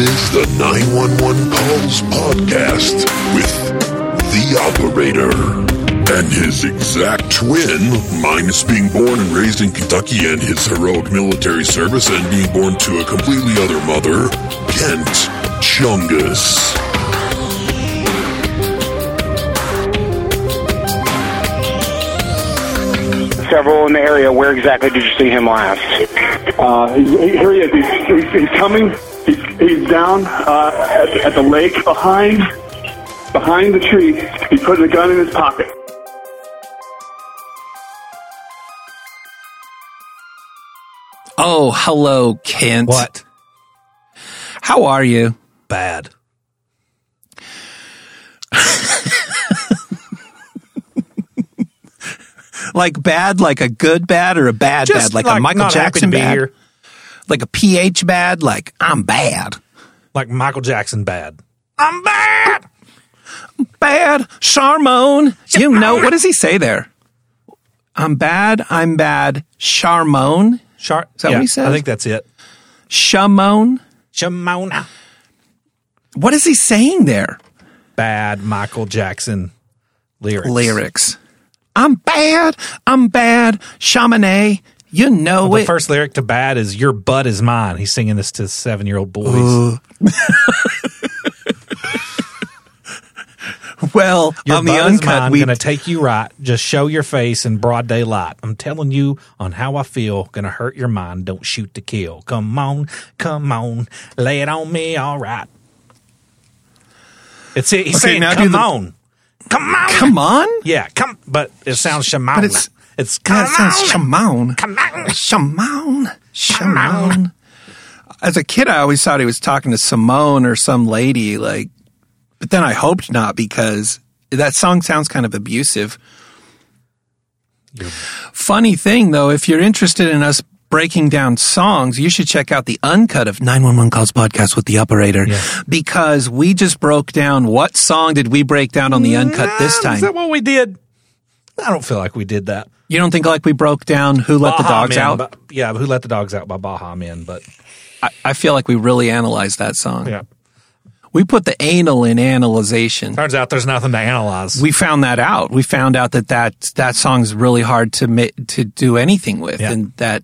is the 911 Calls Podcast with the operator and his exact twin, minus being born and raised in Kentucky and his heroic military service and being born to a completely other mother, Kent Chungus. several in the area. Where exactly did you see him last? Uh, here he is. He's, he's, he's coming. He's, he's down uh, at, at the lake behind behind the tree. He put a gun in his pocket. Oh, hello, Kent. What? How are you? Bad. Like bad, like a good bad, or a bad Just bad, like, like a Michael not happy Jackson to be bad, here. Like a PH bad, like I'm bad, Like Michael Jackson bad. I'm bad. bad, Charmone. You know what does he say there? I'm bad. I'm bad. Charmone. Char- Is that what he says? I think that's it. Shamone. Shimona. What is he saying there? Bad Michael Jackson lyrics. Lyrics. I'm bad. I'm bad. Chamonix. You know The it. first lyric to bad is "Your butt is mine." He's singing this to seven-year-old boys. Uh. well, Your on the uncut, mine. we gonna take you right. Just show your face in broad daylight. I'm telling you on how I feel. Gonna hurt your mind. Don't shoot to kill. Come on, come on, lay it on me. All right. It's it. he's Okay, saying, "Come the- on, come on, come on. Yeah, come. But it sounds Shimona. It's- come That sounds on, Shimon. Shimon. Shimon. As a kid, I always thought he was talking to Simone or some lady, like, but then I hoped not because that song sounds kind of abusive. Funny thing though, if you're interested in us breaking down songs, you should check out the uncut of 911 Calls podcast with the operator because we just broke down what song did we break down on the uncut this time? Is that what we did? I don't feel like we did that. You don't think like we broke down who let the dogs Men, out? but- yeah, who let the dogs out by Baha Men, but I, I feel like we really analyzed that song. yeah. We put the anal in analyzation. Turns out there's nothing to analyze. We found that out. We found out that that, that song's really hard to ma- to do anything with, Yeah. and that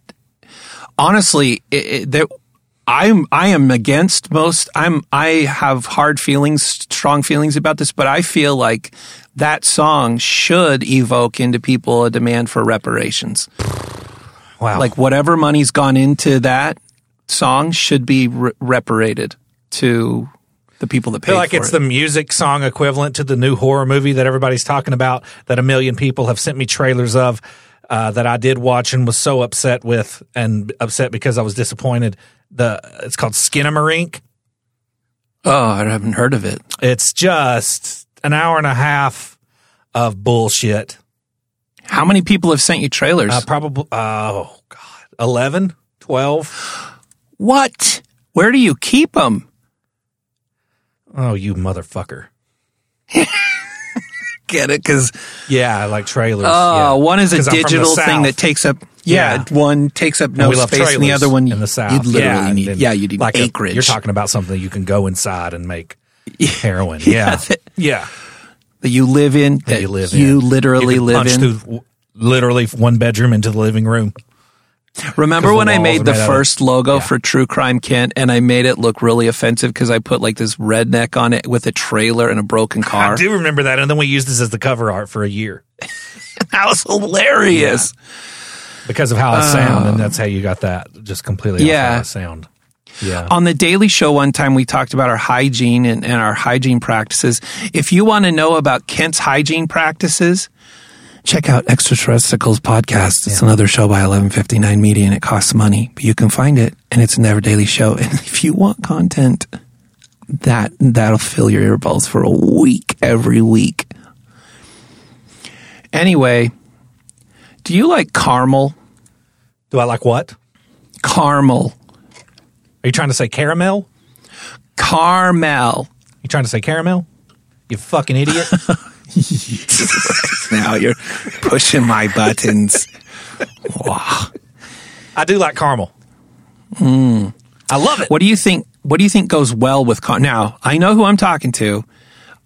honestly, it, it, there, I'm I am against most. I'm I have hard feelings, strong feelings about this, but I feel like that song should evoke into people a demand for reparations. wow. Like whatever money's gone into that song should be re- reparated to the people that I paid feel like it's it. the music song equivalent to the new horror movie that everybody's talking about that a million people have sent me trailers of uh, that I did watch and was so upset with and upset because I was disappointed. The it's called Skinamarink. oh, I haven't heard of it. It's just an hour and a half of bullshit. How many people have sent you trailers? Uh, probably oh god, 11, 12. what? Where do you keep them? Oh, you motherfucker. Get it? Because Yeah, I like trailers. oh, yeah. one is a 'Cause I'm from the digital thing that takes up. Yeah, one takes up no space, and the other one in the south. You'd literally yeah, need. yeah, you need like a- acreage. you're talking about something you can go inside and make heroin. Yeah, that- yeah. that you live in. That you live You in. literally You live in. through literally one bedroom into the living room. Remember when I made the made first logo Yeah. for True Crime Kent, and I made it look really offensive because I put like this redneck on it with a trailer and a broken car. I do remember that, and then we used this as the cover art for a year That was hilarious. because of how I sound, and that's how you got that just completely. off Uh. Yeah. sound. Yeah, On the Daily Show one time, we talked about our hygiene and, and our hygiene practices. If you want to know about Kent's hygiene practices, check out Extraterrestrials podcast. It's another show by 1159 Media and it costs money, but you can find it and it's Never Daily Show. And if you want content, that, that'll fill your earballs for a week every week. Anyway, do you like caramel? do I like what? Are you trying to say caramel? Caramel. You trying to say caramel? You fucking idiot! now you're pushing my buttons. wow. I do like caramel. Hmm. I love it. What do you think? what do you think goes well with car- now? I know who I'm talking to.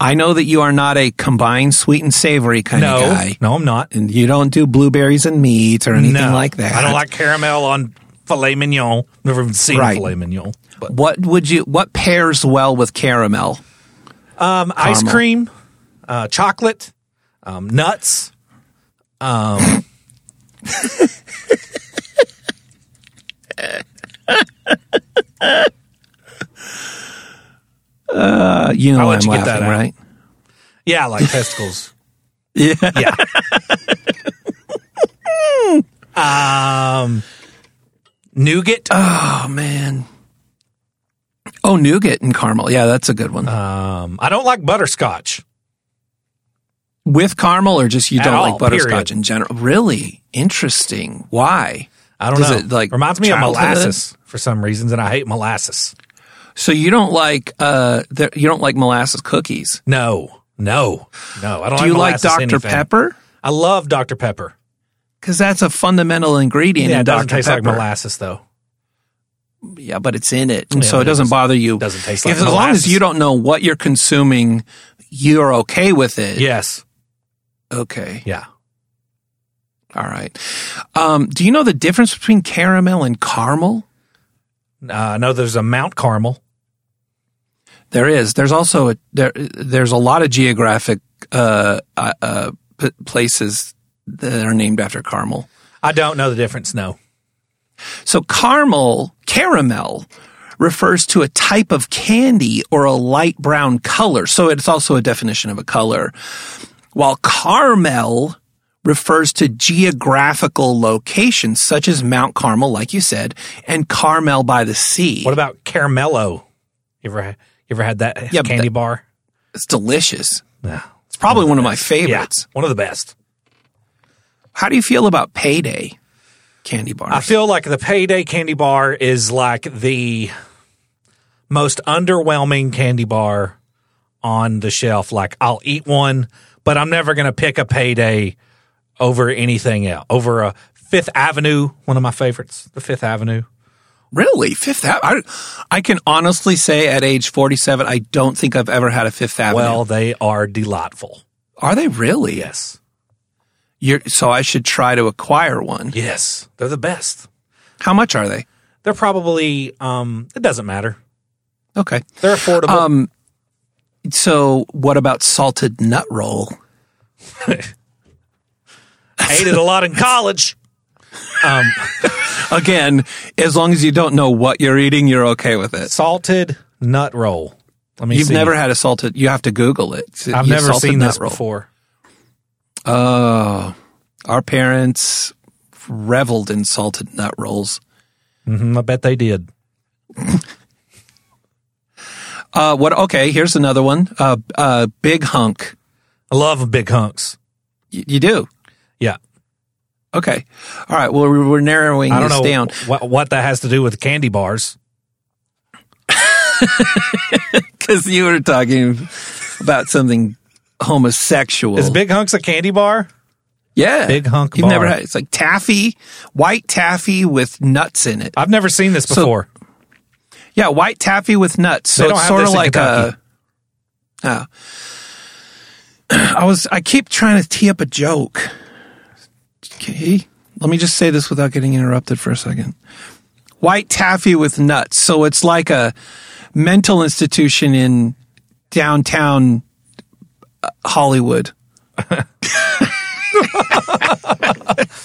I know that you are not a combined sweet and savory kind No, of guy, no, I'm not. and you don't do blueberries and meat or anything no, like that. I don't like caramel on filet mignon. Never even seen Right. filet mignon. But What would you? What pairs well with caramel? um, ice cream, uh, chocolate, um, nuts. Um, Uh, you know I'll I'm you laughing, that out. right? yeah, like testicles. Yeah. Yeah. um, nougat. Oh man. Oh, nougat and caramel. Yeah, that's a good one. Um, I don't like butterscotch. with caramel, or just you At don't all, like butterscotch period. in general? Really interesting. Why? I don't Does know. it, like, reminds me of molasses for some reasons, and I hate molasses. So you don't like uh, the, you don't like molasses cookies? No, no, no. I don't. Do you like Dr anything. Pepper? I love Dr Pepper. Because that's a fundamental ingredient Yeah, in it doesn't Dr taste Pepper. like molasses though. Yeah, but it's in it, and Yeah, so it it doesn't doesn't- bother you. doesn't taste like If- as long as you don't know what you're consuming, you're okay with it. Yes. Okay. Yeah. All right. Um, do you know the difference between caramel and caramel? Uh, I know there's a Mount Carmel. There is. There's also a there. There's a lot of geographic uh, uh, uh, places that are named after caramel. I don't know the difference. No. So caramel, caramel refers to a type of candy or a light brown color. So it's also a definition of a color. While caramel refers to geographical locations such as Mount Carmel, like you said, and Carmel by the sea. What about caramello? You ever you ever had that Yeah, candy that- bar? it's delicious. No. It's probably one of my Yeah, favorites. one of the best. How do you feel about payday candy bars? I feel like the payday candy bar is like the most underwhelming candy bar on the shelf. Like I'll eat one, but I'm never going to pick a payday over anything else. Over a Fifth Avenue, one of my favorites, the Fifth Avenue. really? Fifth Avenue? I, I can honestly say at age 47, I don't think I've ever had a Fifth Avenue. Well, they are delightful. are they really? Yes. You're, so I should try to acquire one. Yes. They're the best. How much are they? They're probably, um, it doesn't matter. Okay. They're affordable. Um, so what about salted nut roll? I ate it a lot in college. Um, Again, as long as you don't know what you're eating, you're okay with it. salted nut roll. Let me You've see. never had a salted. You have to Google it. I've You- never seen this roll. before. Oh, our parents reveled in salted nut rolls. hmm I bet they did. Uh, what? Okay, here's another one. Uh, uh, big hunk. I love big hunks. Y- you do. Yeah. Okay. All right. Well, we're we're narrowing I don't this know down what, what that has to do with candy bars. because you were talking about something homosexual. Is big hunks a candy bar? yeah, Big hunk You've never had. It's like taffy, white taffy with nuts in it. I've never seen this So- before. Yeah, white taffy with nuts. So it's sort of like a. Kentucky. Oh. I was. I keep trying to tee up a joke. Okay, let me just say this without getting interrupted for a second. White taffy with nuts. So it's like a mental institution in downtown uh, Hollywood.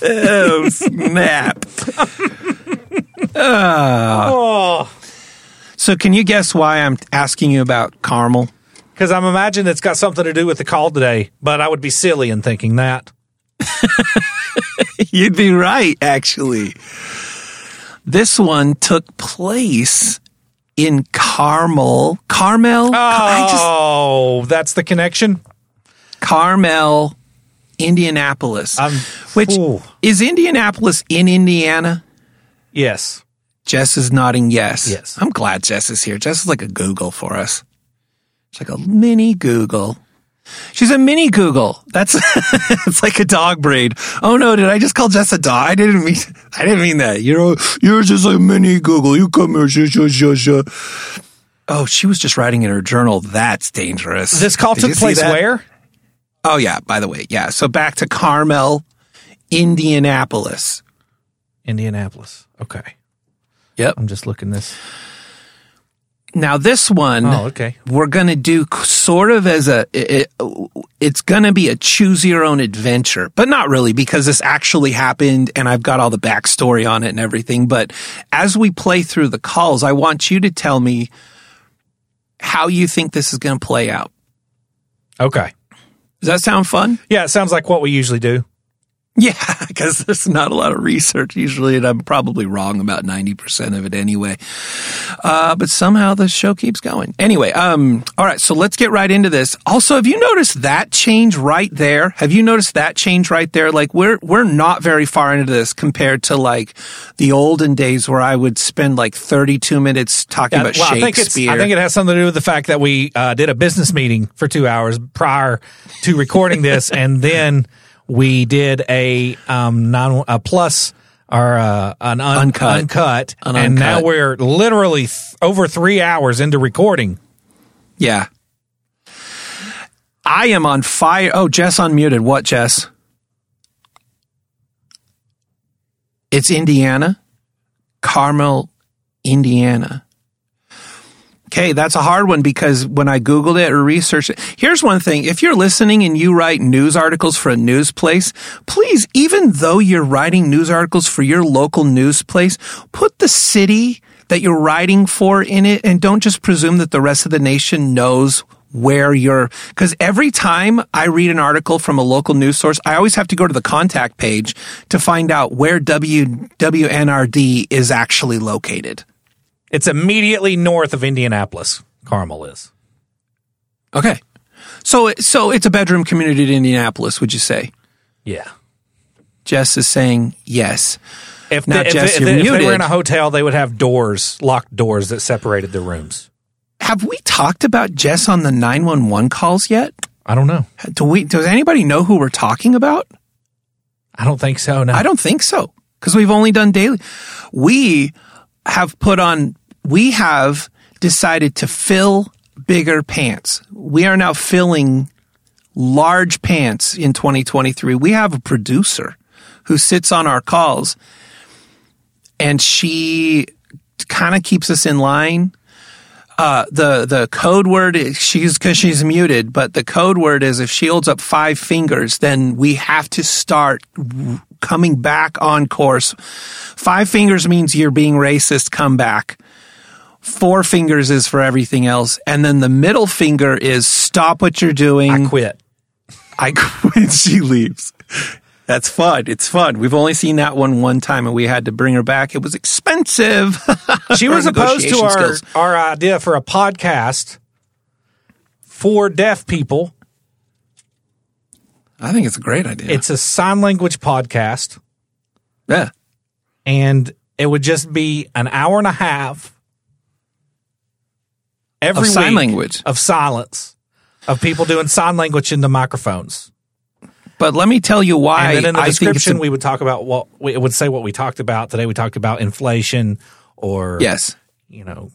oh snap! oh, So can you guess why I'm asking you about caramel? because I'm imagining it's got something to do with the call today, but I would be silly in thinking that. You'd be right, actually. This one took place in Carmel. Carmel? I just Oh, that's the connection. Carmel, Indianapolis. I'm- which ooh. is Indianapolis in Indiana? Yes. Jess is nodding yes. Yes. I'm glad Jess is here. Jess is like a Google for us. It's like a mini Google. She's a mini Google. That's it's like a dog breed. Oh no, did I just call Jess a dog? I didn't mean I didn't mean that. You're you're just a mini Google. You come here, shush, shush, shush, shush. Oh, she was just writing in her journal. That's dangerous. This call Did took place where? Oh yeah, by the way, yeah. So back to Carmel, Indianapolis. Indianapolis. Okay. Yep. I'm just looking this. Now this one, Oh, okay. we're going to do sort of as a, it, it's going to be a choose your own adventure, but not really because this actually happened and I've got all the backstory on it and everything. But as we play through the calls, I want you to tell me how you think this is going to play out. Okay. Does that sound fun? Yeah, it sounds like what we usually do. Yeah, because there's not a lot of research usually, and I'm probably wrong about 90% of it anyway. Uh, but somehow the show keeps going. Anyway, um, all right, so let's get right into this. Also, have you noticed that change right there? Have you noticed that change right there? Like we're, we're not very far into this compared to like the olden days where I would spend like 32 minutes talking about well, I think. Shakespeare. I think it has something to do with the fact that we uh, did a business meeting for two hours prior to recording this, and then we did a um non a plus or uh, an un, Uncut. uncut, An and now we're literally th- over three hours into recording. Yeah. I am on fire. Oh, Jess unmuted. What, Jess? It's Indiana, Carmel, Indiana. Okay, that's a hard one because when I Googled it or researched it, here's one thing. If you're listening and you write news articles for a news place, please, even though you're writing news articles for your local news place, put the city that you're writing for in it and don't just presume that the rest of the nation knows where you're, because every time I read an article from a local news source, I always have to go to the contact page to find out where W, WNRD is actually located. It's immediately north of Indianapolis. Carmel is. Okay. So, so it's a bedroom community in Indianapolis, would you say? Yeah. Jess is saying yes. If, Now, they, if, Jess, they, if they were in a hotel, they would have doors, locked doors that separated the rooms. Have we talked about Jess on the 911 calls yet? I don't know. Do we, does anybody know who we're talking about? I don't think so. No. I don't think so because we've only done daily. We have put on, we have decided to fill bigger pants. We are now filling large pants in 2023. We have a producer who sits on our calls and she kind of keeps us in line. Uh, the, the code word is she's cause she's muted, but the code word is if she holds up five fingers, then we have to start coming back on course. Five fingers means you're being racist, come back. Four fingers is for everything else. And then the middle finger is stop what you're doing. I quit. I quit. She leaves. That's fun. It's fun. We've only seen that one one time and we had to bring her back. It was expensive. She was opposed to our, skills. our idea for a podcast for deaf people. I think it's a great idea. It's a sign language podcast, yeah. and it would just be an hour and a half every Of sign language. of silence of people doing sign language into microphones. But let me tell you why and then in the I description, a, we would talk about what we it would say what we talked about today. We talked about inflation or yes, you know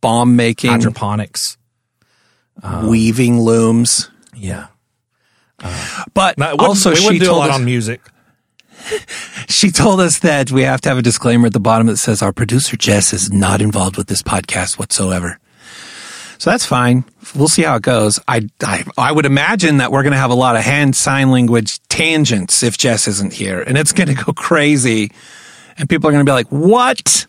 bomb making, hydroponics. Um, weaving looms. Yeah, uh, But No, also, we she told lot us on music. she told us that we have to have a disclaimer at the bottom that says our producer Jess is not involved with this podcast whatsoever. So that's fine. We'll see how it goes. I, I, I would imagine that we're going to have a lot of hand sign language tangents if Jess isn't here and it's going to go crazy and people are going to be like, what?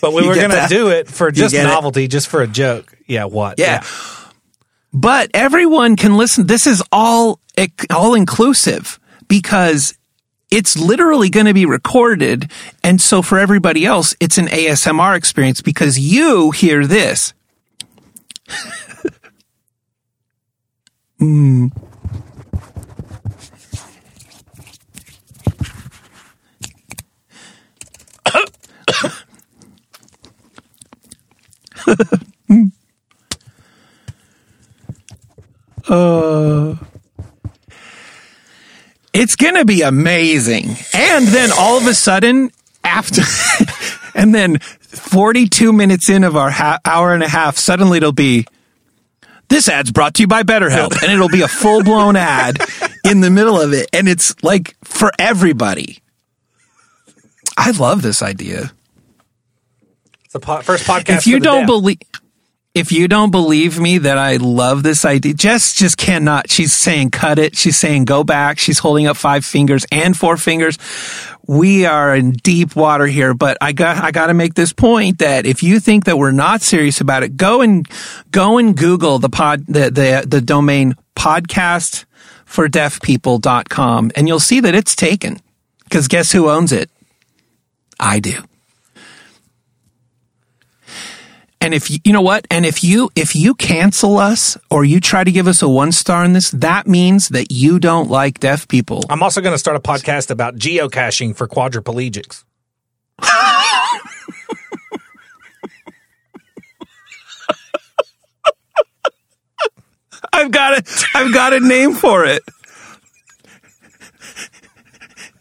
But we You were going to do it for just get it? novelty, just for a joke. Yeah, what? Yeah. But everyone can listen. This is all all inclusive because it's literally going to be recorded. And so for everybody else, it's an ASMR experience because you hear this. Mm. It's going to be amazing. And then all of a sudden, after, And then 42 minutes in of our ha- hour and a half, suddenly it'll be, this ad's brought to you by BetterHelp. and it'll be a full blown ad in the middle of it. And it's like for everybody. I love this idea. It's the po- first podcast. if you don't believe if you don't believe me that I love this idea, Jess just cannot. She's saying cut it. She's saying go back. She's holding up five fingers and four fingers. We are in deep water here, but I got I got to make this point that if you think that we're not serious about it, go and go and Google the pod the the, the domain podcast for deafpeople.com and you'll see that it's taken. Because guess who owns it? I do. And if you, you know what, and if you if you cancel us or you try to give us a one star in this, that means that you don't like deaf people. I'm also going to start a podcast about geocaching for quadriplegics. I've got a I've got a name for it.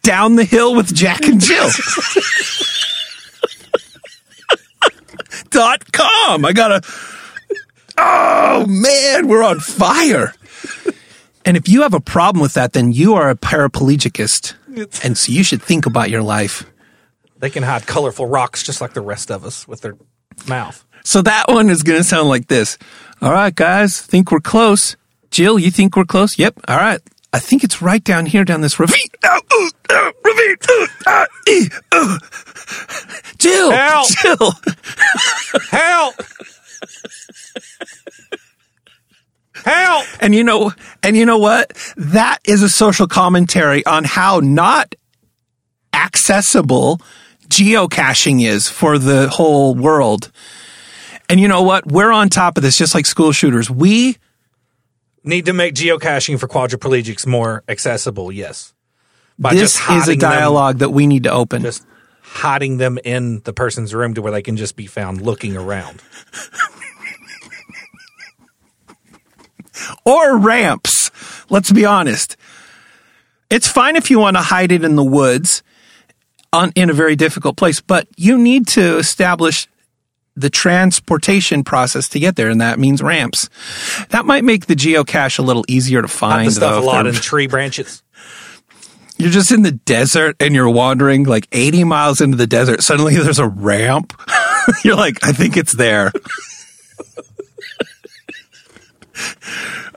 Down the hill with Jack and Jill. Dot com. I gotta. Oh man, we're on fire. And if you have a problem with that, then you are a paraplegicist, and so you should think about your life. They can hide colorful rocks just like the rest of us with their mouth. So that one is going to sound like this. All right, guys, think we're close. Jill, you think we're close? Yep. All right. I think it's right down here, down this ravine. Ow, ooh, uh, ravine. Uh, Jill, Help. Jill. Help! Help! And you know, and you know what? That is a social commentary on how not accessible geocaching is for the whole world. And you know what? We're on top of this, just like school shooters. We Need to make geocaching for quadriplegics more accessible, yes. By this is a dialogue that we need to open. just hiding them in the person's room to where they can just be found looking around. or ramps. Let's be honest. It's fine if you want to hide it in the woods on, in a very difficult place, but you need to establish the transportation process to get there, and that means ramps. That might make the geocache a little easier to find. the stuff though, a lot in tree branches. You're just in the desert and you're wandering like 80 miles into the desert. Suddenly there's a ramp. you're like, I think it's there.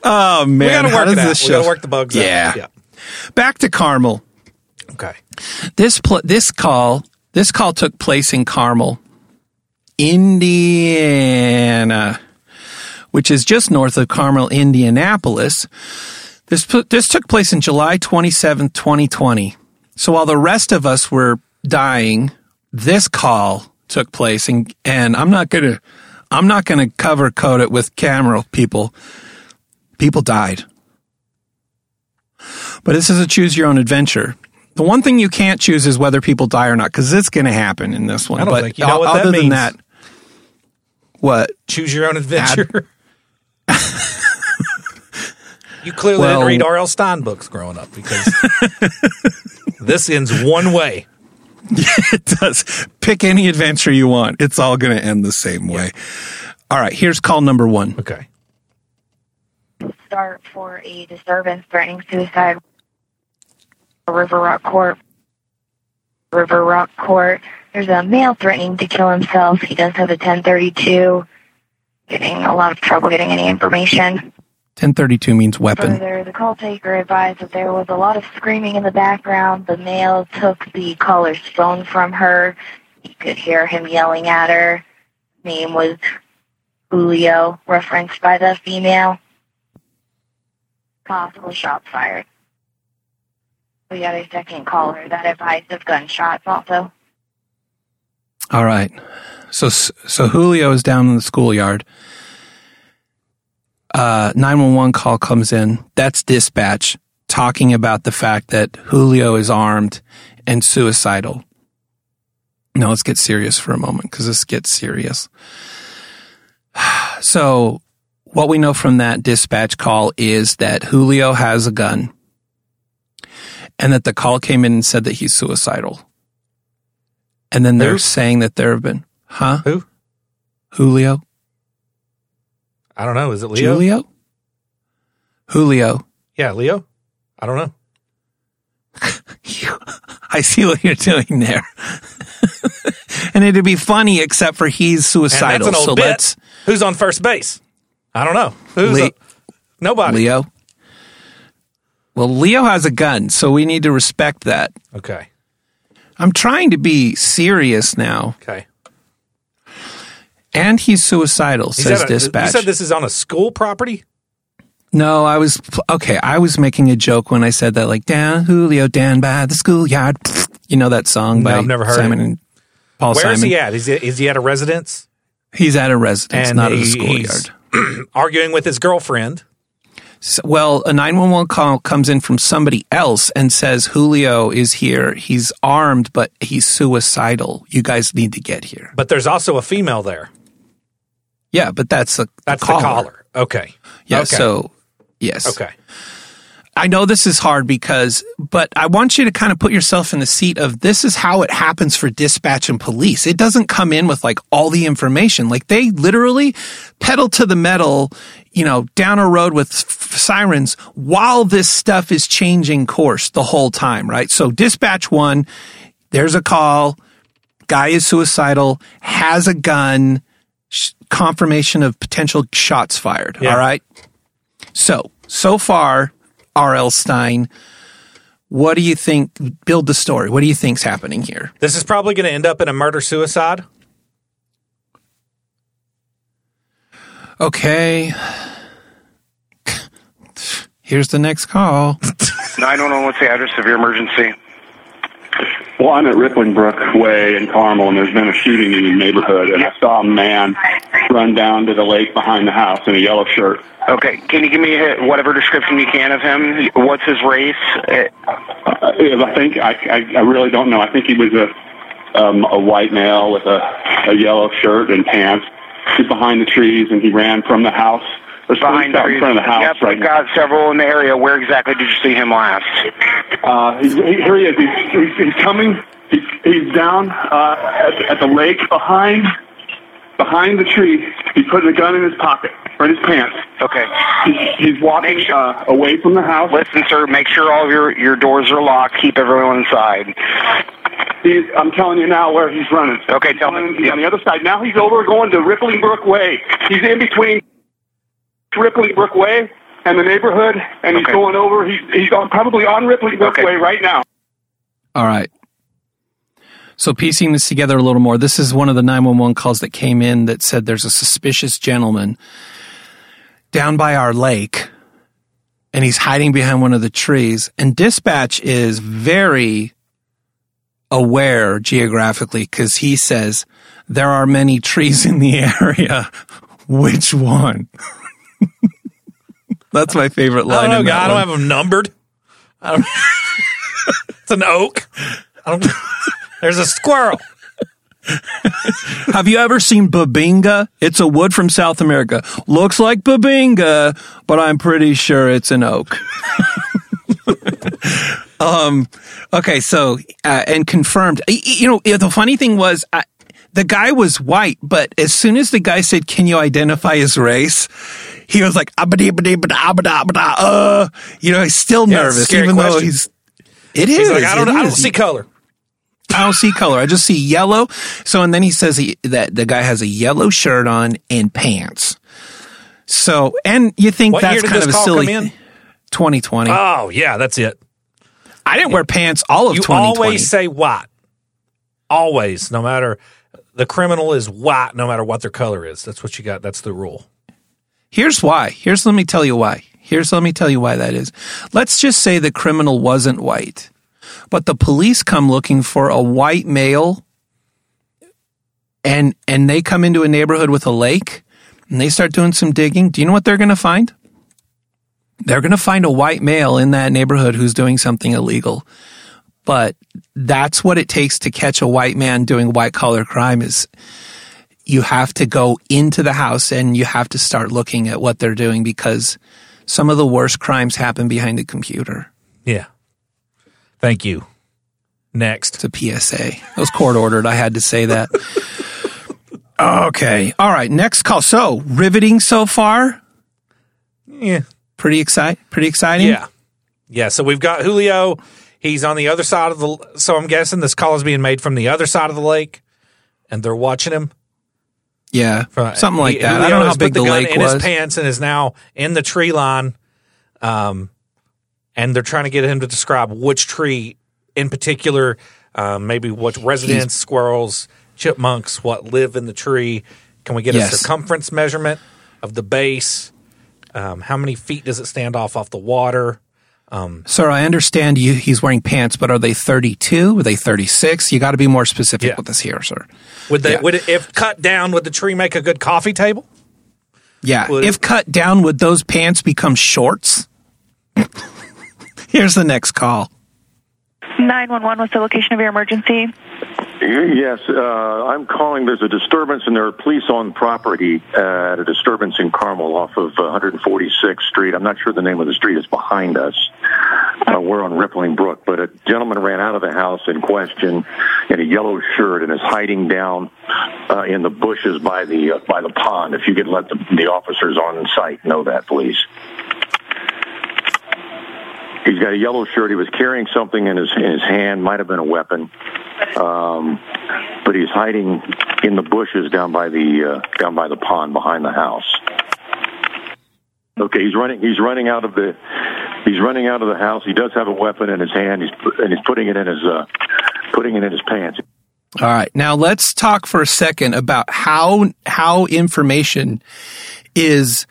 oh man, We gotta how work does it out. this We gotta work the bugs Yeah. out. Yeah. Back to Carmel. Okay. This pl- this call this call took place in Carmel, Indiana, which is just north of Carmel, Indianapolis. This this took place in July 27th, 2020. So while the rest of us were dying, this call took place and and I'm not going to I'm not going to cover code it with camera people. People died. But this is a choose your own adventure. The one thing you can't choose is whether people die or not, because it's going to happen in this one. I don't but think- you know what that other than that, what? Choose your own adventure. You clearly Well- didn't read R.L. Stine books growing up because this ends one way. it does. Pick any adventure you want. It's all going to end the same way. All right, here's call number one. Okay. start for a disturbance threatening suicide. River Rock Court. River Rock Court. There's a male threatening to kill himself. He does have a 1032. Getting a lot of trouble getting any information. 1032 means weapon. Further, the call taker advised that there was a lot of screaming in the background. The male took the caller's phone from her. You could hear him yelling at her. Name was Julio, referenced by the female. Possible shots fired. We got a second caller that advised of gunshots also. All right. So so Julio is down in the schoolyard. Uh 911 call comes in. That's dispatch talking about the fact that Julio is armed and suicidal. Now let's get serious for a moment because this gets serious. So what we know from that dispatch call is that Julio has a gun and that the call came in and said that he's suicidal And then they're Who? saying that there have been, huh? Who? Julio? I don't know. Is it Leo? Julio? Julio. Yeah, Leo. I don't know. I see what you're doing there. and it'd be funny except for he's And suicidal. that's an old so bit. let's Who's on first base? I don't know. Who's Le- a- nobody? Leo. Well, Leo has a gun, so we need to respect that. Okay. I'm trying to be serious now. Okay. And he's suicidal, He's says a- dispatch. You said this is on a school property. No, I was okay. I was making a joke when I said that, like Dan Julio, Dan by the schoolyard. You know that song No, by I've never heard Simon it. and Paul Where is Simon. he at? Is he, is he at a residence He's at a residence, And not at a he- schoolyard. arguing with his girlfriend? S- Well, a 911 call comes in from somebody else and says Julio is here. He's armed, but he's suicidal. You guys need to get here. But there's also a female there. Yeah, but that's a That's caller. the caller. Okay. Yeah, Okay. so yes. Okay. I know this is hard because, but I want you to kind of put yourself in the seat of this is how it happens for dispatch and police. It doesn't come in with like all the information. Like they literally pedal to the metal, you know, down a road with f- sirens while this stuff is changing course the whole time, right? So dispatch one, there's a call, guy is suicidal, has a gun, sh- confirmation of potential shots fired. Yeah. All right. So, so far, R.L. Stine, what do you think? Build the story. What do you think's happening here? This is probably going to end up in a murder suicide. Okay. Here's the next call. 911, what's the address of your emergency? Well, I'm at Rippling Brook Way in Carmel, and there's been a shooting in the neighborhood, and I saw a man run down to the lake behind the house in a yellow shirt. Okay, can you give me whatever description you can of him? What's his race? Uh, Uh, I think I, I, I really don't know. I think he was a um, a white male with a, a yellow shirt and pants. He's behind the trees, and he ran from the house. There's behind out in front of the house Yep, right we've got several in the area. Where exactly did you see him last? Uh, he's, he, here he is. He's, he's, he's coming. He's, he's down uh, at, at the lake behind behind the tree. He's putting a gun in his pocket or in his pants. Okay. He's, he's walking sure- uh, away from the house. Listen, sir, make sure all of your, your doors are locked. Keep everyone inside. He's, I'm telling you now where he's running. Okay, tell me. He's on the other side. Now he's over going to Rippling Brook Way. He's in between Rippling Brook Way and the neighborhood, and he's Okay. going over. He's, he's on, probably on Ripley Brook Okay. Way right now. All right. So piecing this together a little more, this is one of the 911 calls that came in that said there's a suspicious gentleman down by our lake and he's hiding behind one of the trees. And dispatch is very aware geographically because he says there are many trees in the area. Which one? That's my favorite I line. don't know. in I don't have them numbered. I it's an oak. I there's a squirrel. Have you ever seen bubinga? It's a wood from South America. Looks like bubinga, but I'm pretty sure it's an oak. um, okay, so uh, and confirmed. You know, the funny thing was. I, the guy was white, but as soon as the guy said, "Can you identify his race?" he was like, "Abada, abada, abada, abada, abada, uh," you know, he's still Yeah, nervous, even though he's. It is. He's like, I don't, I don't see color. I don't see color. I just see yellow. So, and then he says he, that the guy has a yellow shirt on and pants. So, and you think What that's kind of a silly. come in? 2020. Oh, yeah, that's it. I didn't wear pants all of You 2020. always say white. Always, no matter the criminal is white, no matter what their color is. That's what you got. That's the rule. Here's why. Here's let me tell you why. Here's let me tell you why that is. Let's just say the criminal wasn't white, but the police come looking for a white male and and they come into a neighborhood with a lake and they start doing some digging. Do you know what they're going to find? They're going to find a white male in that neighborhood who's doing something illegal. But that's what it takes to catch a white man doing white collar crime is you have to go into the house and you have to start looking at what they're doing because some of the worst crimes happen behind the computer. Yeah. Thank you. Next. It's a PSA. It was court ordered. I had to say that. okay. All right. Next call. So riveting so far. Yeah. Pretty exciting. Pretty exciting. Yeah. Yeah. So we've got Julio. He's on the other side of the. So I'm guessing this call is being made from the other side of the lake, and they're watching him. Yeah. From- Something like he- that. I don't know how big the gun lake in was. his pants and is now in the tree line. Um, and they're trying to get him to describe which tree in particular, um, maybe what residents, squirrels, chipmunks, what live in the tree. Can we get Yes. a circumference measurement of the base? Um, how many feet does it stand off off the water? Sir, I understand you. He's wearing pants, but are they 32? Are they 36? You got to be more specific Yeah. with this here, sir. Would they, Yeah. would it, if cut down, would the tree make a good coffee table? Yeah. Would- if cut down, would those pants become shorts? Here's the next call. 911, what's the location of your emergency? Yes, uh, I'm calling. There's a disturbance, and there are police on property at a disturbance in Carmel off of uh, 146th Street. I'm not sure the name of the street is behind us. Uh, we're on Rippling Brook, but a gentleman ran out of the house in question in a yellow shirt and is hiding down uh, in the bushes by the uh, by the pond. If you could let the, the officers on site know that, please. He's got a yellow shirt. He was carrying something in his in his hand. Might have been a weapon. Um, but he's hiding in the bushes down by the uh, down by the pond behind the house. Okay, he's running. He's running out of the. He's running out of the house. He does have a weapon in his hand. He's and he's putting it in his uh, putting it in his pants. All right. Now let's talk for a second about how how information is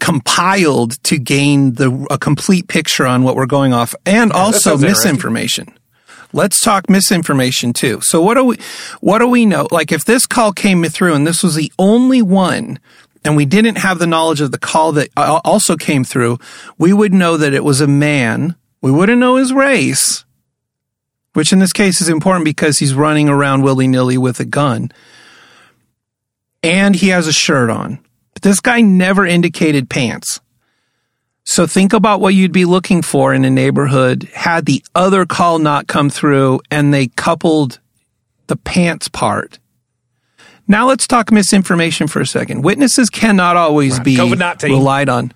compiled to gain the a complete picture on what we're going off and also misinformation. Let's talk misinformation too. So what do we what do we know? Like if this call came through and this was the only one and we didn't have the knowledge of the call that uh, also came through, we would know that it was a man. We wouldn't know his race which in this case is important because he's running around willy nilly with a gun. And he has a shirt on. But this guy never indicated pants. So think about what you'd be looking for in a neighborhood had the other call not come through and they coupled the pants part. Now let's talk misinformation for a second. Witnesses cannot always be COVID-19. relied on.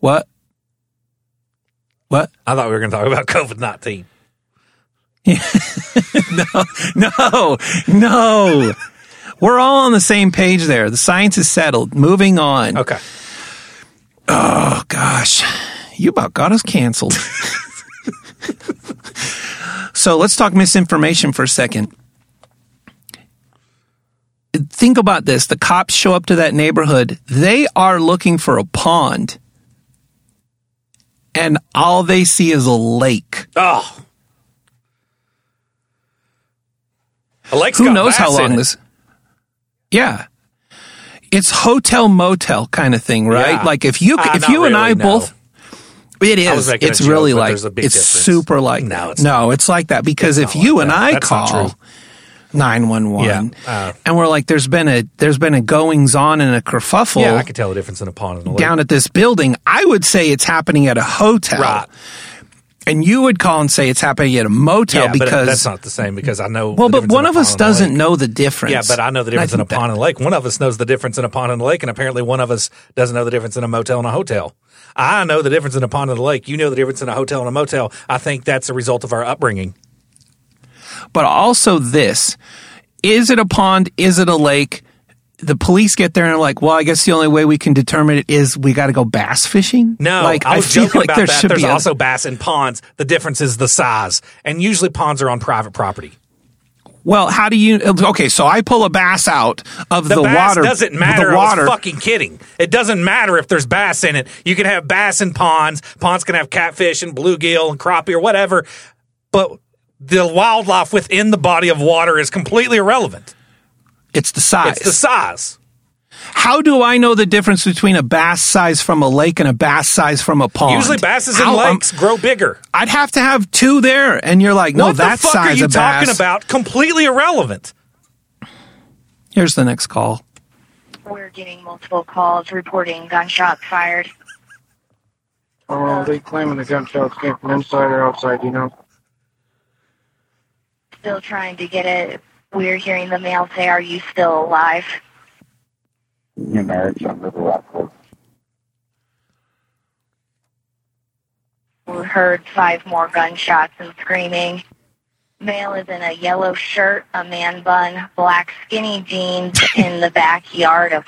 What? What? I thought we were going to talk about COVID 19. no, No, no. We're all on the same page there. The science is settled. Moving on. Okay. Oh, gosh. You about got us canceled. so let's talk misinformation for a second. Think about this. The cops show up to that neighborhood. They are looking for a pond. And all they see is a lake. Oh. A lake's Who knows how long this? Yeah, it's hotel motel kind of thing, right? Yeah. Like if you Uh, if you and I no. both. It is. It's joke, really like there's a big it's difference. super like No, it's no, it's like that because It's if you like and that. I That's call true. nine one one Yeah, uh, and we're like, there's been a there's been a goings on and a kerfuffle Yeah, I could tell the difference in a pond and a lake. down at this building. I would say it's happening at a hotel, Right. and you would call and say it's happening at a motel yeah, because but that's not the same because I know. well, but one of us pond doesn't know the difference. Yeah, but I know the difference in a think that- pond and a lake. One of us knows the difference in a pond and a lake, and apparently one of us doesn't know the difference in a motel and a hotel. I know the difference in a pond and a lake. You know the difference in a hotel and a motel. I think that's a result of our upbringing. But also this is it a pond is it a lake the police get there and are like well i guess the only way we can determine it is we got to go bass fishing No, like I was feel joking like about there that. should There's be a- also bass in ponds. The difference is the size, and usually ponds are on private property. well how do you okay so i pull a bass out of The, the, bass water doesn't matter. the water I fucking kidding. It doesn't matter if there's bass in it. You can have bass in ponds. Ponds can have catfish and bluegill and crappie or whatever, but the wildlife within the body of water is completely irrelevant. it's the size It's the size. how do i know the difference between a bass size from a lake and a bass size from a pond Usually, basses in How- um, lakes grow bigger. i'd have to have two there and you're like no what that the fuck size are you of talking bass about? Completely irrelevant. here's the next call We're getting multiple calls reporting gunshots fired. Oh, they claiming the gunshots came from inside or outside, you know? Still trying to get it. We're hearing the male say, Are you still alive? New marriage on River Rock We heard five more gunshots and screaming. Male is in a yellow shirt, a man bun, black skinny jeans in the backyard of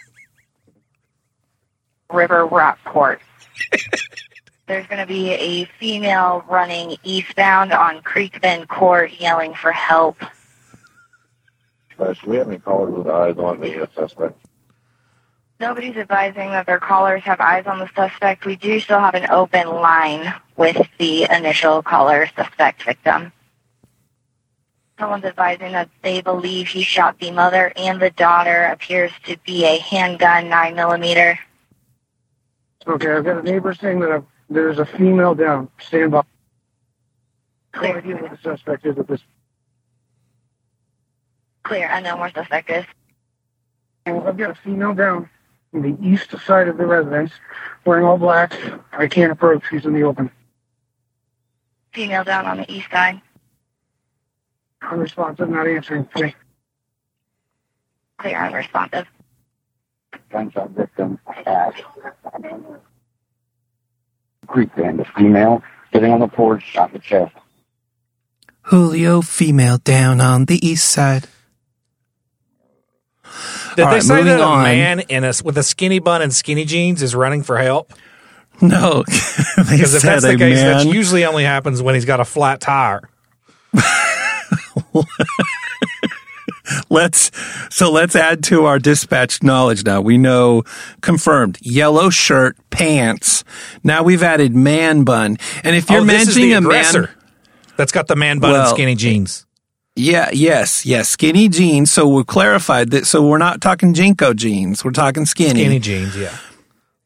River Rock Court. There's going to be a female running eastbound on Creek Bend Court yelling for help. Uh, do we have any callers with eyes on the uh, suspect? Nobody's advising that their callers have eyes on the suspect. We do still have an open line with the initial caller suspect victim. Someone's advising that they believe he shot the mother and the daughter. Appears to be a handgun, 9 millimeter. Okay, I've got a neighbor saying that I've, there's a female down. Stand by. Clear. What the suspect is at this. Clear. Unknown where the suspect is. I've got a female down on the east side of the residence, wearing all black. I can't approach. She's in the open. Female down on the east side. Unresponsive, not answering me. Clear. Unresponsive. Gunshot victim at Creek Bend. A female sitting on the porch, shot in the chest. Julio, female down on the east side. Did All they right, say that a on. man in a, with a skinny bun and skinny jeans is running for help? No, Because if that's the case, man. that usually only happens when he's got a flat tire. let's so let's add to our dispatch knowledge now. We know confirmed yellow shirt, pants. Now we've added man bun. And if you're oh, mentioning a man that's got the man bun and skinny jeans. Yeah, yes, yes, skinny jeans. So we clarified that so we're not talking JNCO jeans. We're talking skinny. Skinny jeans, yeah.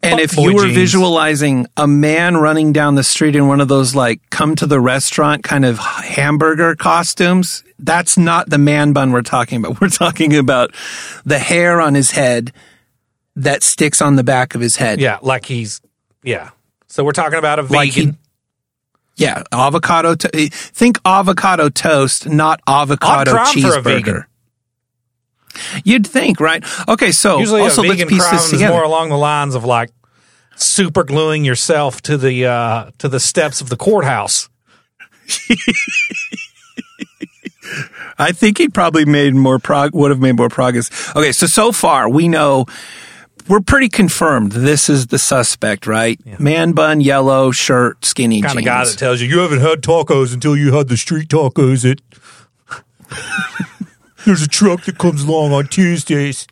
And if you were jeans. visualizing a man running down the street in one of those like come to the restaurant kind of hamburger costumes, that's not the man bun we're talking about. We're talking about the hair on his head that sticks on the back of his head. Yeah, like he's yeah. So we're talking about a Like he- vegan. Yeah, avocado. To- think avocado toast, not avocado cheeseburger. You'd think, right? Okay, so Usually also a vegan piece crime is more along the lines of like super gluing yourself to the uh, to the steps of the courthouse. I think he probably made more prog would have made more progress. Okay, so so far we know we're pretty confirmed this is the suspect, right? Man bun, yellow shirt, skinny Kind of jeans. guy that tells you you haven't had tacos until you had the street tacos. It there's a truck that comes along on Tuesdays.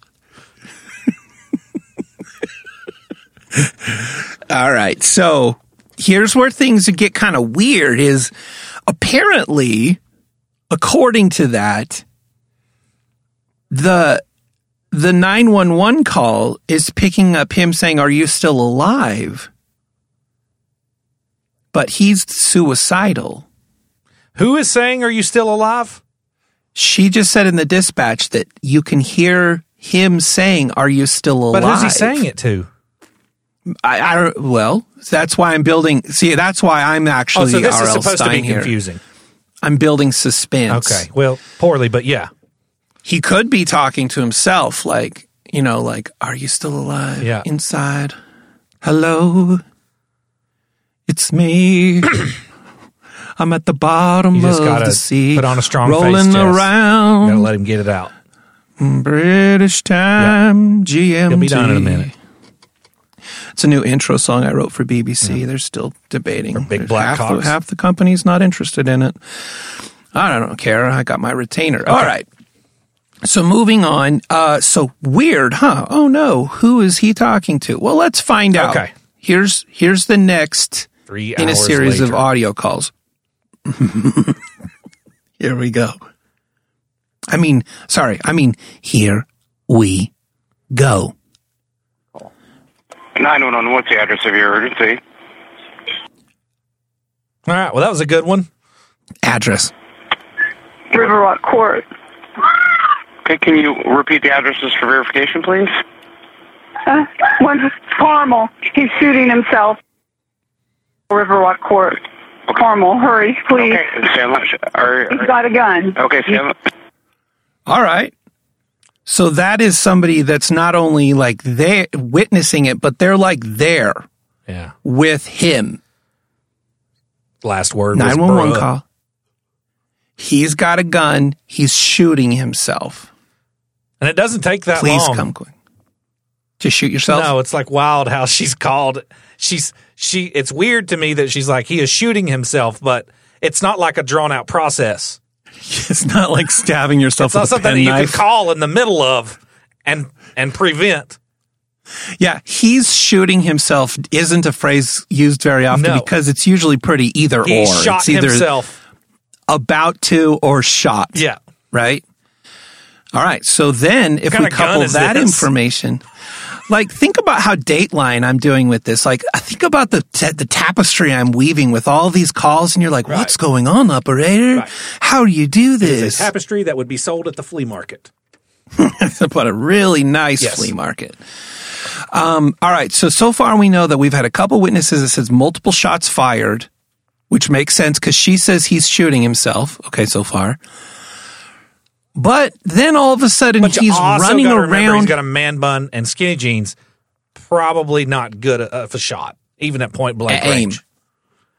All right. So here's where things get kind of weird is apparently, according to that, the the 911 call is picking up him saying, Are you still alive? But he's suicidal. Who is saying, "Are you still alive"? She just said in the dispatch that you can hear him saying, Are you still alive? But who's he saying it to? I, I don't, well, that's why I'm building. See, that's why I'm actually. Oh, actually so this R.L. is supposed Stine to be here. I'm building suspense. Okay, well, poorly, but yeah, He could be talking to himself, like, you know, like, are you still alive? Yeah. Inside. Hello. It's me. I'm at the bottom of the sea. put on a strong rolling face. Around. Gotta let him get it out. British time, GMT. He'll be done in a minute. It's a new intro song I wrote for BBC. They're still debating. big There's black half the, half the company's not interested in it. I don't care. I got my retainer. All right. So moving on. Uh, so weird, huh? Oh no. Who is he talking to? Well, let's find out. Okay. Here's here's the next Three in a series of audio calls. here we go. I mean, sorry. I mean, here we go. 911, what's the address of your emergency? All right, well, that was a good one. Address. River Rock Court. Okay, can you repeat the addresses for verification, please? Uh, one's Carmel. He's shooting himself. River Rock Court. Carmel, hurry, please. Okay, stay on the- are- He's got a gun. Okay, stay on the- All right. So that is somebody that's not only like they witnessing it, but they're like there Yeah. with him. Last word. 911 call. He's got a gun. He's shooting himself. And it doesn't take that Please long. Please come quick. To shoot yourself? No, it's like wild how she's called. She's she. It's weird to me that she's like he is shooting himself, but it's not like a drawn out process. It's not like stabbing yourself It's not something you knife. can call in the middle of and and prevent. Yeah, he's shooting himself isn't a phrase used very often No. because it's usually pretty either He or. shot it's either himself. about to or shot. Yeah. Right? All right. So then if we couple that this? information, like think about how Dateline I'm doing with this. Like I think about the ta- the tapestry I'm weaving with all these calls and you're like, what's going on, operator? How do you do It's this? a tapestry that would be sold at the flea market. but a really nice Yes. flea market. Um, all right. So, so far we know that we've had a couple witnesses that says multiple shots fired, which makes sense because she says he's shooting himself. Okay, so far. But then all of a sudden But he's running around. He's got a man bun and skinny jeans. Probably not good uh, of a shot, even at point blank Aim. range.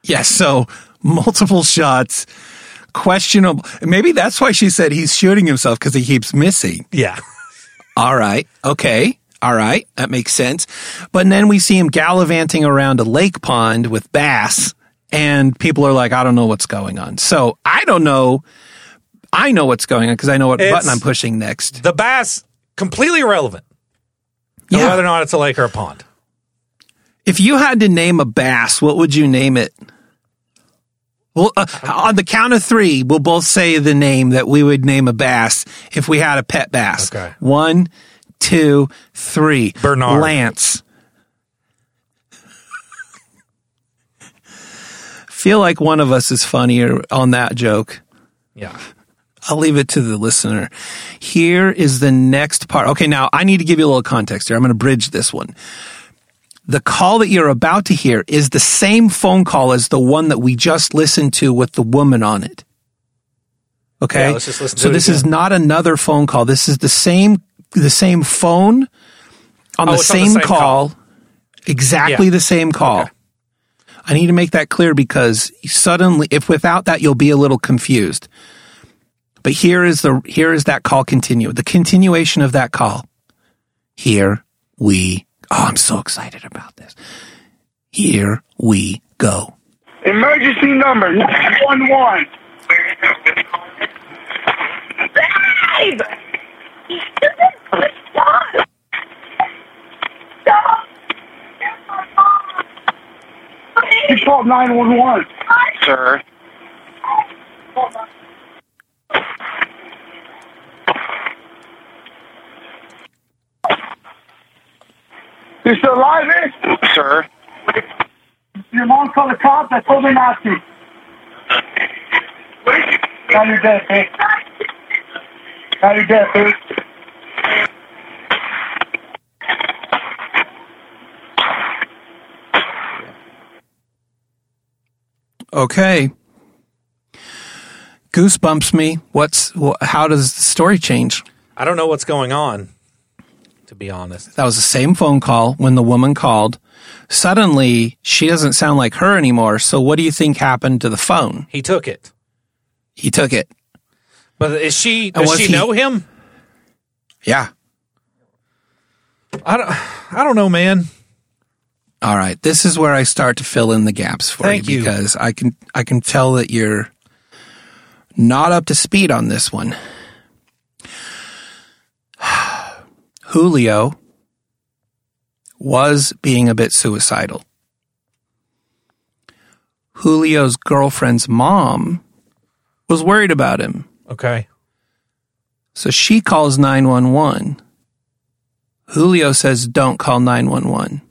Yes. so multiple shots, questionable. Maybe that's why she said he's shooting himself because he keeps missing. Yeah. All right. Okay. All right. That makes sense. But then we see him gallivanting around a lake pond with bass, and people are like, I don't know what's going on. So I don't know. I know what's going on because I know what It's- button I'm pushing next. The bass completely irrelevant. to Yeah. Whether or not it's a lake or a pond. If you had to name a bass, what would you name it? Well, uh, on the count of three, we'll both say the name that we would name a bass if we had a pet bass. Okay. One, two, three. Bernard. Lance. Feel like one of us is funnier on that joke. Yeah. I'll leave it to the listener. Here is the next part. Okay, now I need to give you a little context here. I'm going to bridge this one. The call that you're about to hear is the same phone call as the one that we just listened to with the woman on it. Okay? Yeah, let's just listen to so this is not another phone call. This is the same the same phone on Oh, the it's on same, the same call. Exactly Yeah. the same call. I need to make that clear because suddenly if without that you'll be a little confused. But here is the here is that call continue. The continuation of that call. Here we Oh, I'm so excited about this. Here we go. Emergency number 911. Babe! Stop! Stop! You called 911. Sir. You still alive, eh? Sir. Your mom called the cops. I told her not to. Now you're dead, eh? Now you're dead, eh? Okay. Goosebumps me. What's wh- how does the story change? I don't know what's going on, to be honest. That was the same phone call when the woman called. Suddenly, she doesn't sound like her anymore. So what do you think happened to the phone? He took it. He took it. But is she does she he- know him? Yeah. I don't I don't know, man. All right. This is where I start to fill in the gaps for Thank you you. because I can I can tell that you're not up to speed on this one. Julio was being a bit suicidal. Julio's girlfriend's mom was worried about him. Okay. So she calls 911. Julio says, don't call 911.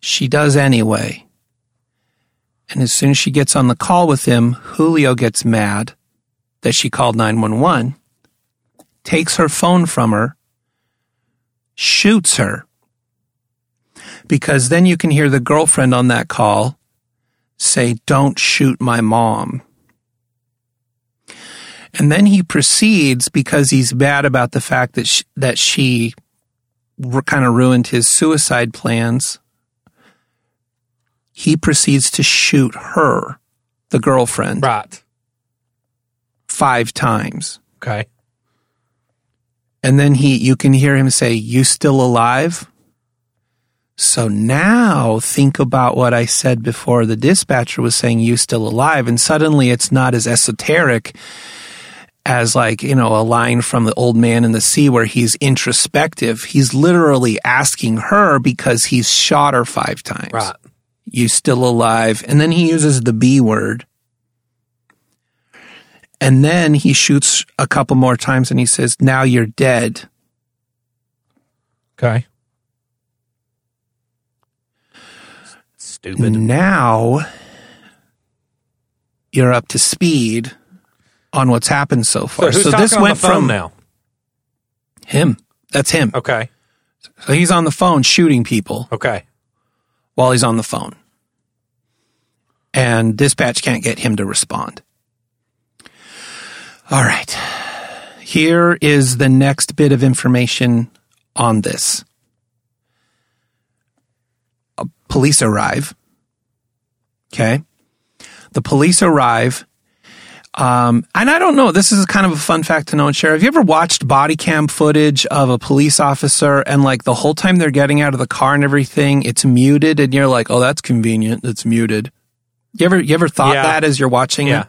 She does anyway. And as soon as she gets on the call with him, Julio gets mad that she called 911, takes her phone from her, shoots her. Because then you can hear the girlfriend on that call say, Don't shoot my mom. And then he proceeds because he's bad about the fact that she, that she kind of ruined his suicide plans. He proceeds to shoot her, the girlfriend, Right. five times. Okay. And then he, you can hear him say, You still alive? So now think about what I said before. The dispatcher was saying, You still alive? And suddenly it's not as esoteric as like, you know, a line from the old man in the sea where he's introspective. He's literally asking her because he's shot her five times. Right. You still alive? And then he uses the B word. And then he shoots a couple more times and he says, Now you're dead. Okay. Stupid. Now you're up to speed on what's happened so So far. who's So, this on went the phone from now? him. That's him. Okay. So he's on the phone shooting people Okay. while he's on the phone. And dispatch can't get him to respond. All right. Here is the next bit of information on this. Uh, Police arrive. Okay. The police arrive. Um, and I don't know. This is kind of a fun fact to know and share. Have you ever watched body cam footage of a police officer and like the whole time they're getting out of the car and everything, it's muted and you're like, oh, that's convenient. It's muted. You ever, you ever thought Yeah. that as you're watching Yeah. it?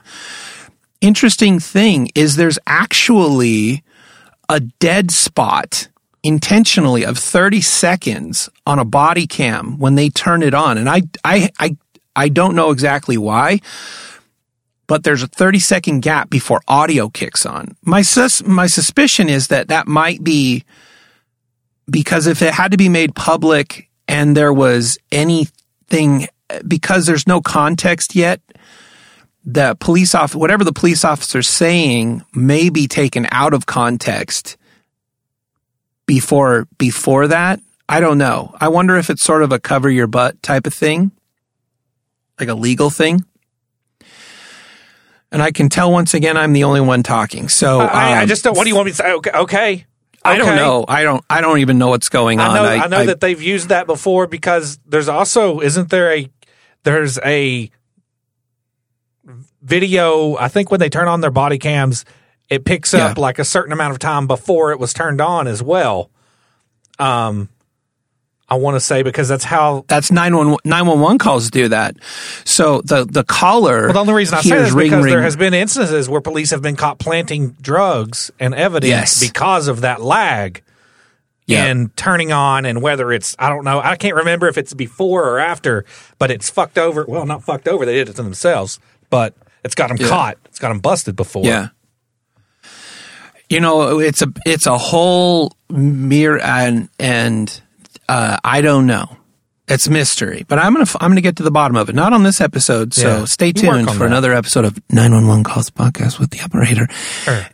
Interesting thing is there's actually a dead spot intentionally of 30 seconds on a body cam when they turn it on. And I, I, I, I don't know exactly why, but there's a 30 second gap before audio kicks on. My sus, my suspicion is that that might be because if it had to be made public and there was anything, because there's no context yet, the police off whatever the police officer's saying may be taken out of context before before that. I don't know. I wonder if it's sort of a cover your butt type of thing, like a legal thing. And I can tell once again I'm the only one talking. So I, I um, just don't. What do you want me to say? Okay. okay. I don't know. I don't. I don't even know what's going on. I know. I, know that they've used that before because there's also isn't there a there's a video. I think when they turn on their body cams, it picks up Yeah. like a certain amount of time before it was turned on as well. Um, I want to say because that's how. That's 911, 911 calls do that. So the the caller. Well, the only reason I say that is ring, because there has been instances where police have been caught planting drugs and evidence Yes. because of that lag. Yeah. and turning on and whether it's I don't know I can't remember if it's before or after, but it's fucked over. Well, not fucked over. They did it to themselves, but it's got them Yeah. caught. It's got them busted before. Yeah. You know, it's a it's a whole mirror and and uh, I don't know. It's mystery, but I'm gonna I'm gonna get to the bottom of it. Not on this episode, so Yeah. stay tuned for that. another episode of 911 Calls Podcast with the operator,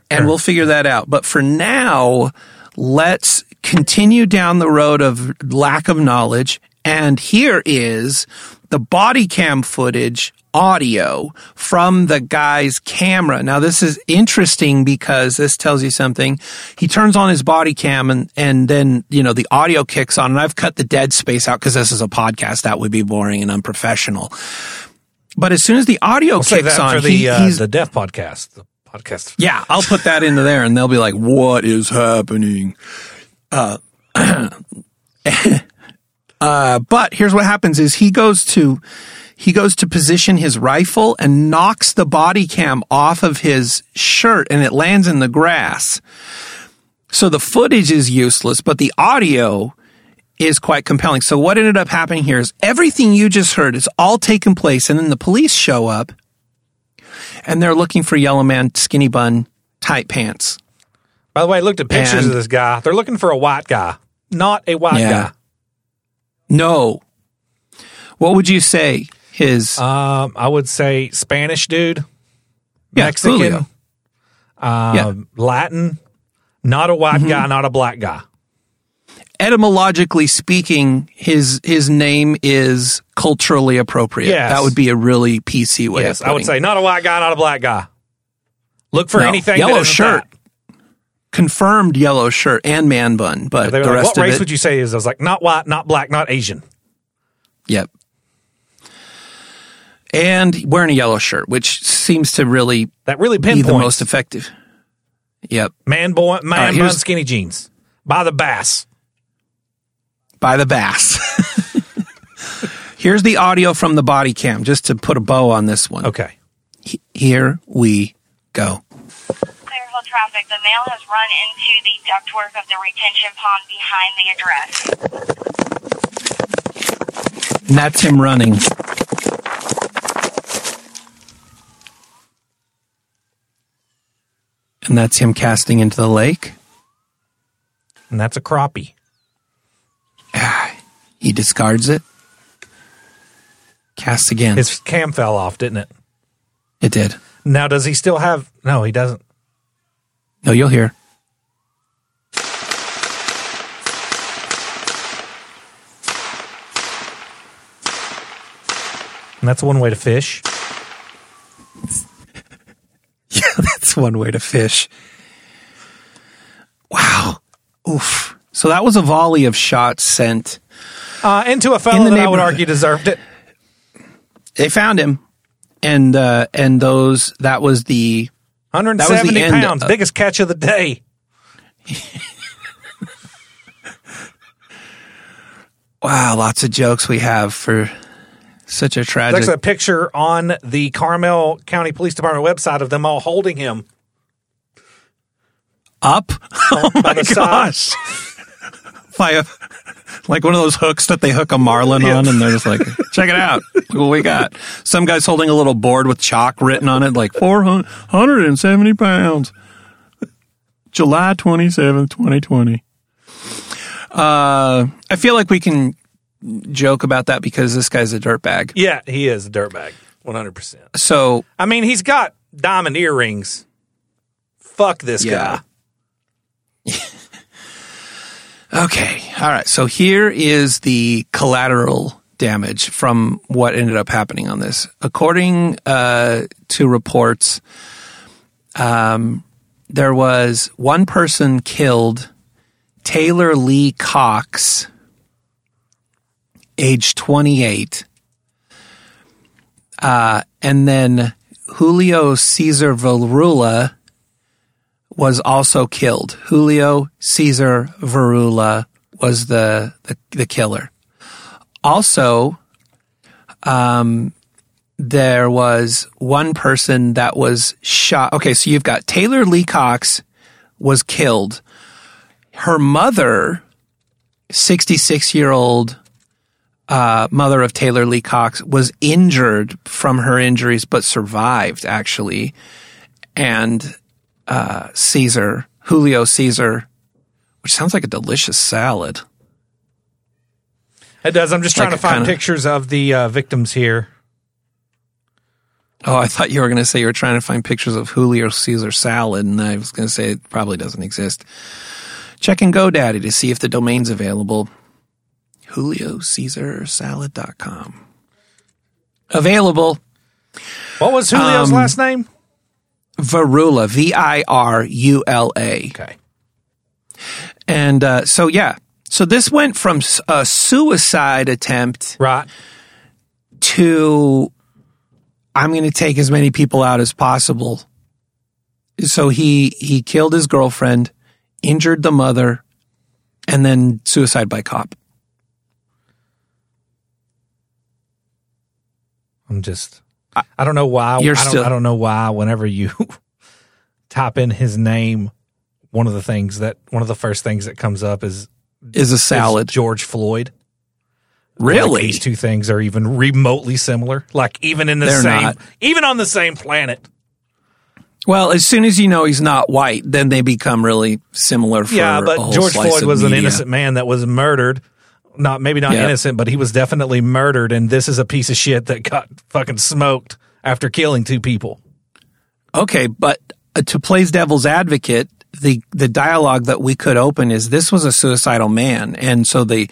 and we'll figure that out. But for now, let's continue down the road of lack of knowledge. And here is the body cam footage audio from the guy's camera. Now, this is interesting because this tells you something. He turns on his body cam and, and then, you know, the audio kicks on and I've cut the dead space out because this is a podcast. That would be boring and unprofessional. But as soon as the audio We'll kicks on, for the he- uh, he's, the death podcast. The podcast. yeah, I'll put that into there and they'll be like, what is happening? Uh, uh, but here's what happens is he goes to, he goes to position his rifle and knocks the body cam off of his shirt and it lands in the grass. So the footage is useless, but the audio is quite compelling. So what ended up happening here is everything you just heard is all taken place and then the police show up and they're looking for yellow man, skinny bun, tight pants. By the way, I looked at pictures And- of this guy. They're looking for a white guy, not a white Yeah. guy. No. What would you say his Um, I would say Spanish dude, Yeah, Mexican, um, Yeah. Latin, not a white Mhm. guy, not a black guy. etymologically speaking, his his name is culturally appropriate. Yes. That would be a really PC way. yes, I would say not a white guy, not a black guy. Look for No, anything yellow shirt. that. Confirmed yellow shirt and man bun, but the like, rest what of race it, would you say is? I was like, not white, not black, not Asian. Yep. And wearing a yellow shirt, which seems to really That really be the most effective. Yep. Man, boy, man, right, bun, skinny jeans. By the bass. By the bass. Here's the audio from the body cam, just to put a bow on this one. Okay. Here we go. Clearfield traffic. The male has run into the ductwork of the retention pond behind the address. And that's him running. And that's him casting into the lake. And that's a crappie. Ah, he discards it. Casts again. His cam fell off, didn't it? it did. Now, does he still have? No, he doesn't. No, you'll hear. And that's one way to fish. Yeah, that's one way to fish. Wow. Oof. So that was a volley of shots sent. Uh, into a fellow that I would argue deserved it. They found him, and uh, and those that was the 170 end uh, pounds, of- biggest catch of the day. wow. Lots of jokes we have for such a tragic. There's a picture on the Carmel County Police Department website of them all holding him. up. Oh, oh by my gosh! By a, like one of those hooks that they hook a marlin on, and they're just like, "Check it out! What we got." Some guy's holding a little board with chalk written on it, like four hundred and seventy pounds. July twenty seventh, twenty twenty. Uh, I feel like we can joke about that because this guy's a dirtbag. Yeah, he is a dirtbag, 100%. So I mean, he's got diamond earrings. Fuck this Yeah. guy. Okay. All right. So here is the collateral damage from what ended up happening on this. According uh, to reports, um, there was one person killed, Taylor Lee Cox, age 28. Uh, and then Julio Cesar Virula was also killed. Julio Caesar Virula was the, the, the killer. Also, um, there was one person that was shot. Okay, so you've got Taylor Lee Cox was killed. Her mother, 66 year old uh, mother of Taylor Lee Cox, was injured from her injuries but survived actually. And uh, Caesar, Julio Caesar, which sounds like a delicious salad. It does. I'm just trying Like to find kinda- pictures of the uh, victims here. Oh, I thought you were going to say you were trying to find pictures of Julio Caesar salad, and I was going to say it probably doesn't exist. Check Checking GoDaddy to see if the domain's available. JulioCaesarSalad.com. Available. What was Julio's Um, last name? Virula, V I R U L A. Okay. And uh, so, yeah. So this went from a suicide attempt Right. to I'm going to take as many people out as possible. So he he killed his girlfriend, injured the mother, and then suicide by cop. I'm just. I don't know why. You're I don't, still- I don't know why. Whenever you type in his name, one of the things that one of the first things that comes up is Is a is salad. George Floyd. Really? Like these two things are even remotely similar. Like even in the They're same, not. even on the same planet. Well, as soon as you know he's not white, then they become really similar. For yeah, but George Floyd was an innocent man that was murdered. Not maybe not Yeah. innocent, but he was definitely murdered. And this is a piece of shit that got fucking smoked after killing two people. Okay, but uh, to play devil's advocate, the the dialogue that we could open is this was a suicidal man, and so the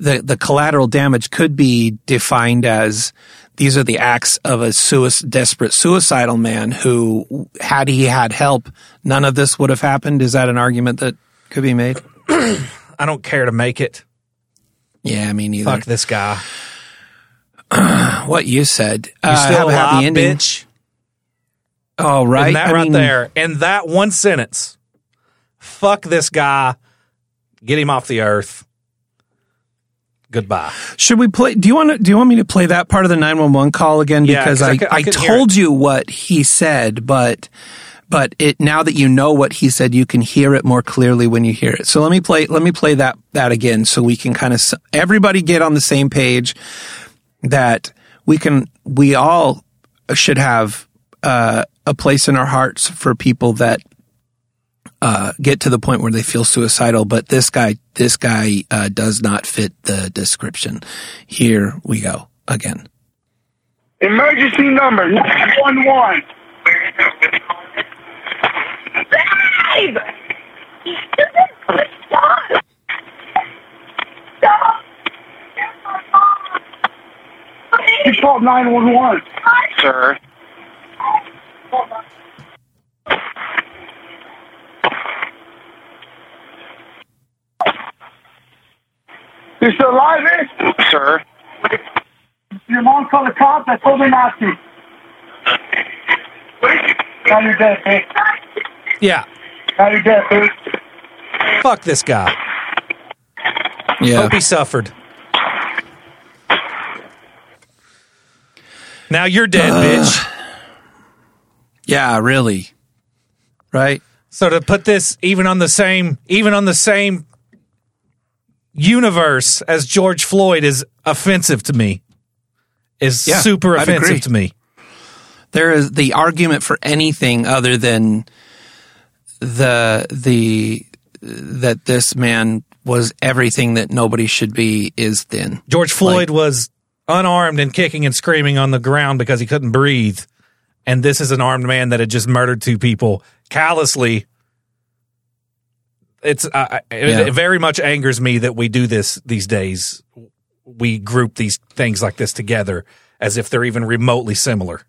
the the collateral damage could be defined as these are the acts of a sui- desperate suicidal man who, had he had help, none of this would have happened. Is that an argument that could be made? I don't care to make it. Yeah, me neither. Fuck this guy. what you said. You Uh, still have a happy alive, ending. bitch? Oh, right. And that I right mean, there. In that one sentence. Fuck this guy. Get him off the earth. Goodbye. Should we play? Do you want to? Do you want me to play that part of the nine one one call again? Because 'cause I I, I I, told you what he said, but but it now that you know what he said, you can hear it more clearly when you hear it. So let me play. Let me play that that again, so we can kind of everybody get on the same page. That we can. We all should have uh, a place in our hearts for people that uh, get to the point where they feel suicidal. But this guy, this guy uh, does not fit the description. Here we go again. Emergency number 911. Babe! You stupid! Stop! Stop! You called 911. Sir. You still alive, eh? Sir. Your mom called the cops. I told her not to. Now you're dead, bitch. Yeah. Now you're dead, bitch. Fuck this guy. Yeah. Hope he suffered. Now you're dead, Uh, bitch. Yeah, really. Right? So to put this even on the same even on the same universe as George Floyd is offensive to me. Is Yeah, super offensive to me. There is the argument for anything other than the the that this man was everything that nobody should be is thin. George Floyd was unarmed and kicking and screaming on the ground because he couldn't breathe. And this is an armed man that had just murdered two people callously. It's it, Yeah. it very much angers me that we do this these days. We group these things like this together as if they're even remotely similar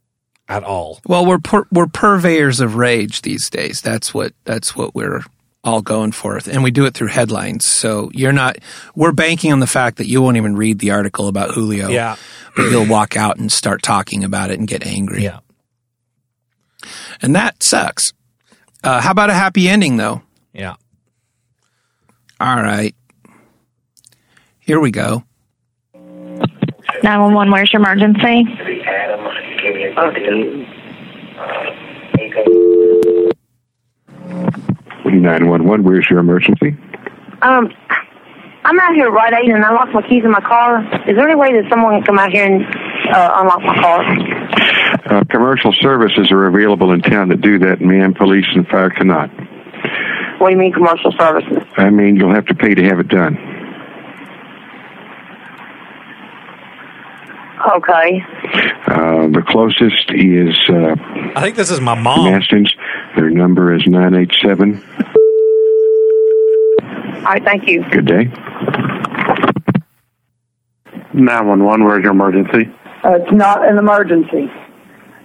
at all. Well, we're pur- we're purveyors of rage these days. That's what that's what we're all going for, and we do it through headlines. So you're not. We're banking on the fact that you won't even read the article about Julio. Yeah. but you'll walk out and start talking about it and get angry. Yeah, and that sucks. Uh, how about a happy ending though? Yeah. All right. Here we go. 911, where's your emergency? 911, where's your emergency? Um, I'm out here Rite Aid and I lost my keys in my car. Is there any way that someone can come out here and uh, unlock my car? Uh, commercial services are available in town to do that, ma'am. Police and fire cannot. What do you mean commercial services? I mean, you'll have to pay to have it done. Okay. Uh, the closest is uh, I think this is my mom. Mastins. Their number is 987. All right, thank you. Good day. 911, where's your emergency? Uh, it's not an emergency.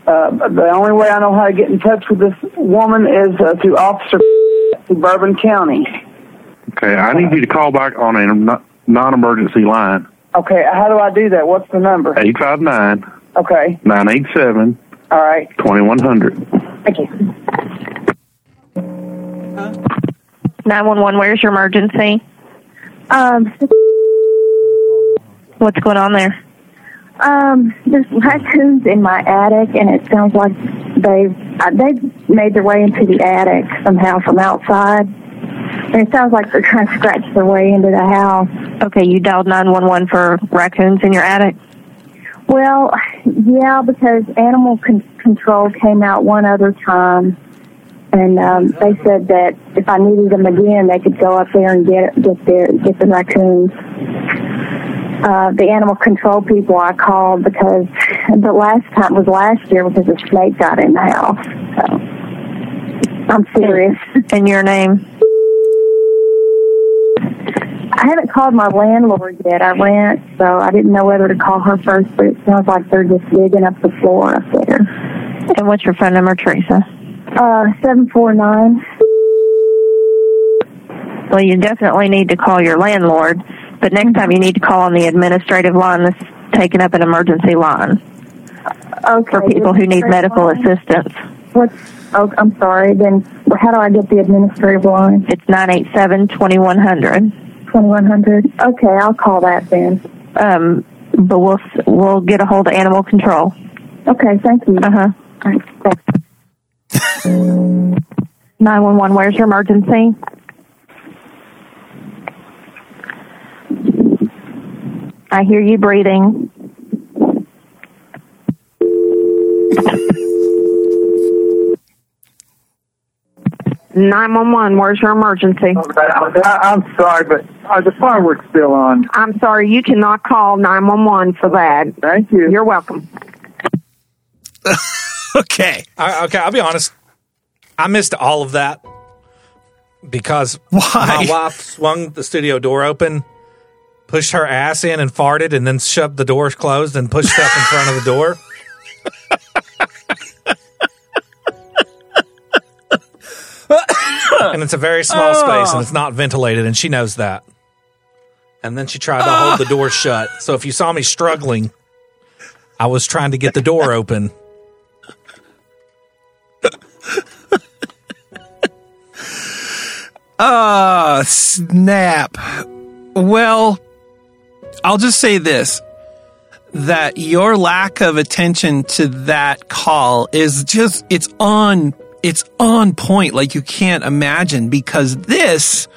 Uh, the only way I know how to get in touch with this woman is uh, through Officer through Bourbon County. Okay, I need you to call back on a non-emergency line. Okay, how do I do that? What's the number? 859 Okay, 987 all right. 2100. Thank you. 911, where's your emergency? Um, What's going on there? um, there's raccoons in my attic, and it sounds like they've uh, they've made their way into the attic somehow from outside. It sounds like they're trying to scratch their way into the house. Okay, you dialed 911 for raccoons in your attic? Well, yeah, because animal con- control came out one other time, and um, they said that if I needed them again, they could go up there and get get their get the raccoons. Uh, the animal control people I called because the last time was last year because a snake got in the house. So I'm serious. And your name? I haven't called my landlord yet. I rent, so I didn't know whether to call her first, but it sounds like they're just digging up the floor up there. And what's your phone number, Teresa? Uh, 749. Well, you definitely need to call your landlord, but next time you need to call on the administrative line that's taking up an emergency line Okay. for people who need medical assistance. What's, oh, I'm sorry. Then how do I get the administrative line? It's 987 2100. 2100. Okay, I'll call that then. Um, but we'll we'll get a hold of animal control. Okay, thank you. Uh huh. All right. Nine one one. where's your emergency? I hear you breathing. Nine one one. Where's your emergency? I, I'm sorry, but are the fireworks still on? I'm sorry. You cannot call nine one one for that. Thank you. You're welcome. okay. I, okay, I'll be honest. I missed all of that because Why? my wife swung the studio door open, pushed her ass in and farted, and then shoved the doors closed and pushed stuff in front of the door. and it's a very small space and it's not ventilated, and she knows that. And then she tried to hold the door shut. So if you saw me struggling, I was trying to get the door open. Ah, snap. Well, I'll just say this that your lack of attention to that call is just it's on it's on point like you can't imagine because this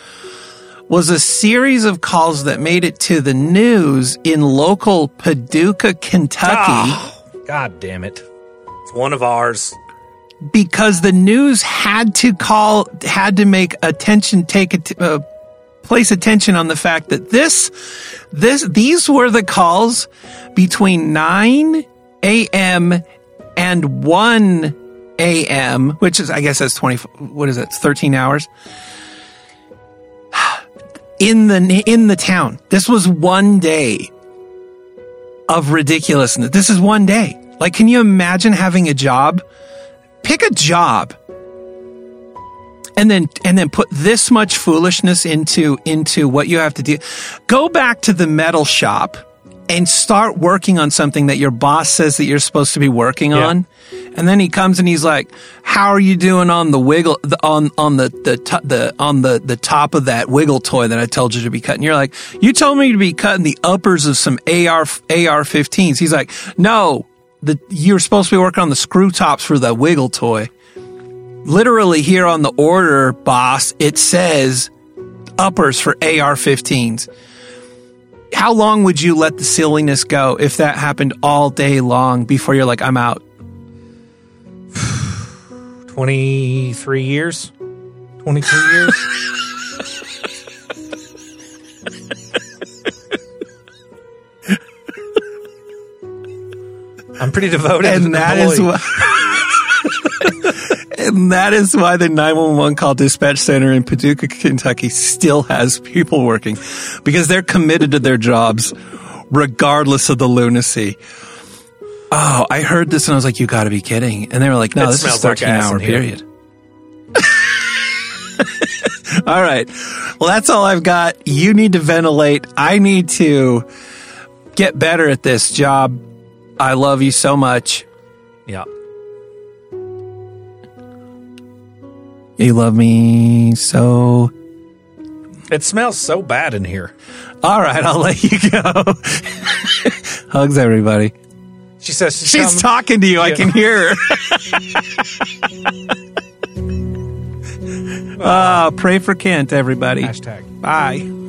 was a series of calls that made it to the news in local Paducah, Kentucky Ah, God damn it. It's one of ours. because the news had to call had to make attention take it uh, place attention on the fact that this this these were the calls between 9 a.m. and 1 a.m. which is I guess that's 20 what is it 13 hours? In the in the town. This was one day of ridiculousness. This is one day. Like can you imagine having a job? Pick a job. And then and then put this much foolishness into into what you have to do go back to the metal shop and start working on something that your boss says that you're supposed to be working on. And then he comes and he's like how are you doing on the wiggle the, on on the the, to, the on the the top of that wiggle toy that I told you to be cutting? You're like you told me to be cutting the uppers of some AR AR15s he's like no the you're supposed to be working on the screw tops for the wiggle toy. Literally here on the order, boss, it says uppers for AR 15s. How long would you let the silliness go if that happened all day long before you're like, I'm out? 23 years? 22 years? I'm pretty devoted. And that is employee. and that is why the 911 call dispatch center in Paducah, Kentucky still has people working because they're committed to their jobs regardless of the lunacy. Oh, I heard this and I was like, you gotta be kidding. And they were like, no, It this is smells like 13 ass hour period. all right. Well, that's all I've got. You need to ventilate. I need to get better at this job. I love you so much. Yeah. You love me so. It smells so bad in here. All right, I'll let you go. Hugs, everybody. She says she's, She's talking to you. I can hear her. uh, pray for Kent, everybody. Hashtag. Bye.